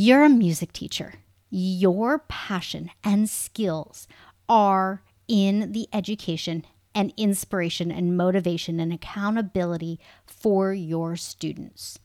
You're a music teacher. Your passion and skills are in the education and inspiration and motivation and accountability for your students.